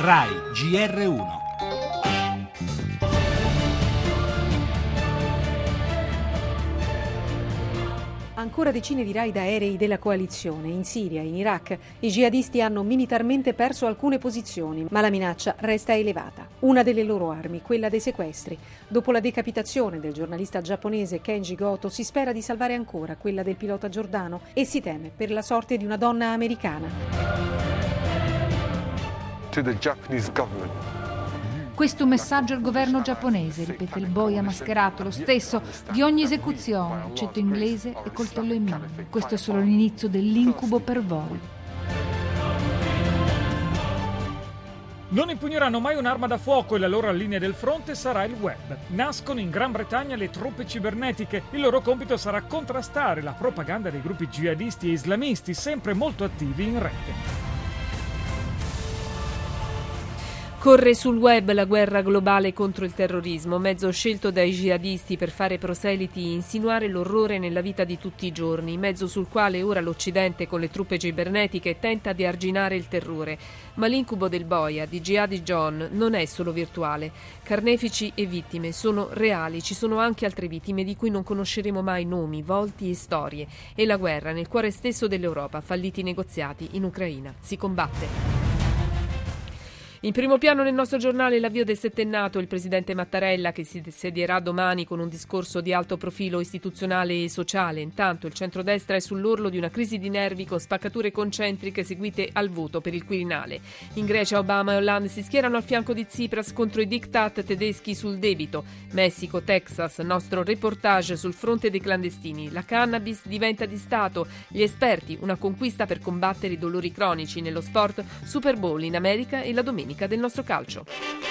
RAI GR1. Ancora decine di raid aerei della coalizione. In Siria e in Iraq i jihadisti hanno militarmente perso alcune posizioni, ma la minaccia resta elevata. Una delle loro armi, quella dei sequestri. Dopo la decapitazione del giornalista giapponese Kenji Goto, si spera di salvare ancora quella del pilota giordano e si teme per la sorte di una donna americana. Questo messaggio al governo giapponese, ripete il boia mascherato, lo stesso di ogni esecuzione, accetto inglese e coltello in mano. Questo è solo l'inizio dell'incubo per voi. Non impugneranno mai un'arma da fuoco e la loro linea del fronte sarà il web. Nascono in Gran Bretagna le truppe cibernetiche. Il loro compito sarà contrastare la propaganda dei gruppi jihadisti e islamisti, sempre molto attivi in rete. Corre sul web la guerra globale contro il terrorismo, mezzo scelto dai jihadisti per fare proseliti e insinuare l'orrore nella vita di tutti i giorni, mezzo sul quale ora l'Occidente con le truppe cibernetiche tenta di arginare il terrore. Ma l'incubo del boia di Jihadi John non è solo virtuale. Carnefici e vittime sono reali, ci sono anche altre vittime di cui non conosceremo mai nomi, volti e storie. E la guerra nel cuore stesso dell'Europa, falliti i negoziati in Ucraina. Si combatte. In primo piano nel nostro giornale l'avvio del settennato, il presidente Mattarella che si sedierà domani con un discorso di alto profilo istituzionale e sociale. Intanto il centrodestra è sull'orlo di una crisi di nervi con spaccature concentriche seguite al voto per il Quirinale. In Grecia Obama e Hollande si schierano al fianco di Tsipras contro i diktat tedeschi sul debito. Messico, Texas, nostro reportage sul fronte dei clandestini. La cannabis diventa di Stato. Gli esperti, una conquista per combattere i dolori cronici nello sport. Super Bowl in America e la domenica domenica del nostro calcio.